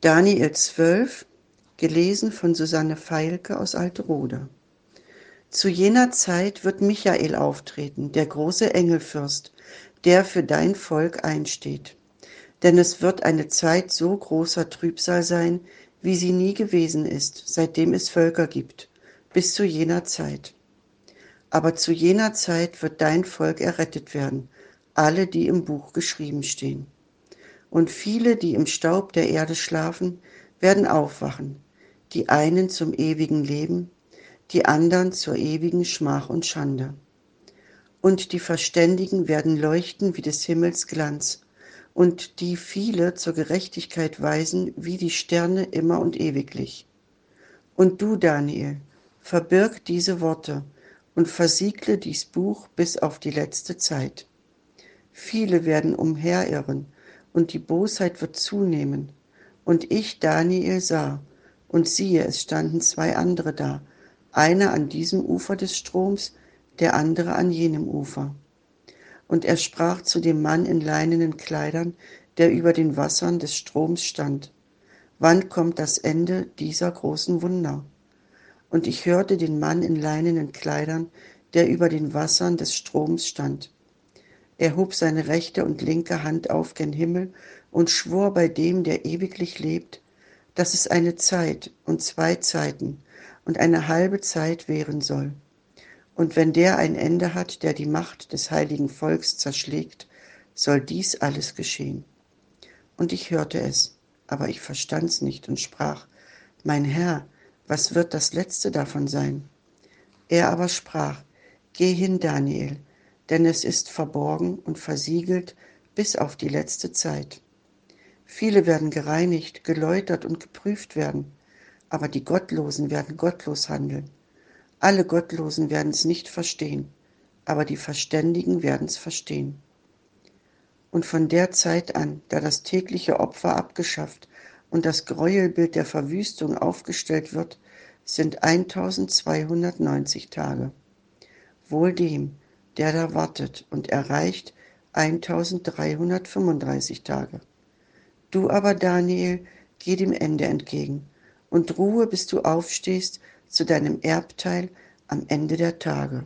Daniel 12, gelesen von Susanne Feilke aus Alterode. Zu jener Zeit wird Michael auftreten, der große Engelfürst, der für dein Volk einsteht. Denn es wird eine Zeit so großer Trübsal sein, wie sie nie gewesen ist, seitdem es Völker gibt, bis zu jener Zeit. Aber zu jener Zeit wird dein Volk errettet werden, alle, die im Buch geschrieben stehen und viele, die im Staub der Erde schlafen, werden aufwachen, die einen zum ewigen Leben, die anderen zur ewigen Schmach und Schande. Und die Verständigen werden leuchten wie des Himmels Glanz, und die viele zur Gerechtigkeit weisen wie die Sterne immer und ewiglich. Und du, Daniel, verbirg diese Worte und versiegle dies Buch bis auf die letzte Zeit. Viele werden umherirren und die Bosheit wird zunehmen. Und ich, Daniel, sah, und siehe, es standen zwei andere da, einer an diesem Ufer des Stroms, der andere an jenem Ufer. Und er sprach zu dem Mann in leinenen Kleidern, der über den Wassern des Stroms stand. Wann kommt das Ende dieser großen Wunder? Und ich hörte den Mann in leinenen Kleidern, der über den Wassern des Stroms stand. Er hob seine rechte und linke Hand auf gen Himmel und schwor bei dem, der ewiglich lebt, dass es eine Zeit und zwei Zeiten und eine halbe Zeit währen soll. Und wenn der ein Ende hat, der die Macht des heiligen Volks zerschlägt, soll dies alles geschehen. Und ich hörte es, aber ich verstand's nicht und sprach, Mein Herr, was wird das letzte davon sein? Er aber sprach, Geh hin, Daniel, denn es ist verborgen und versiegelt bis auf die letzte Zeit. Viele werden gereinigt, geläutert und geprüft werden, aber die Gottlosen werden gottlos handeln. Alle Gottlosen werden es nicht verstehen, aber die Verständigen werden es verstehen. Und von der Zeit an, da das tägliche Opfer abgeschafft und das Gräuelbild der Verwüstung aufgestellt wird, sind 1290 Tage. Wohl dem, der da wartet und erreicht 1335 Tage. Du aber, Daniel, geh dem Ende entgegen und ruhe, bis du aufstehst zu deinem Erbteil am Ende der Tage.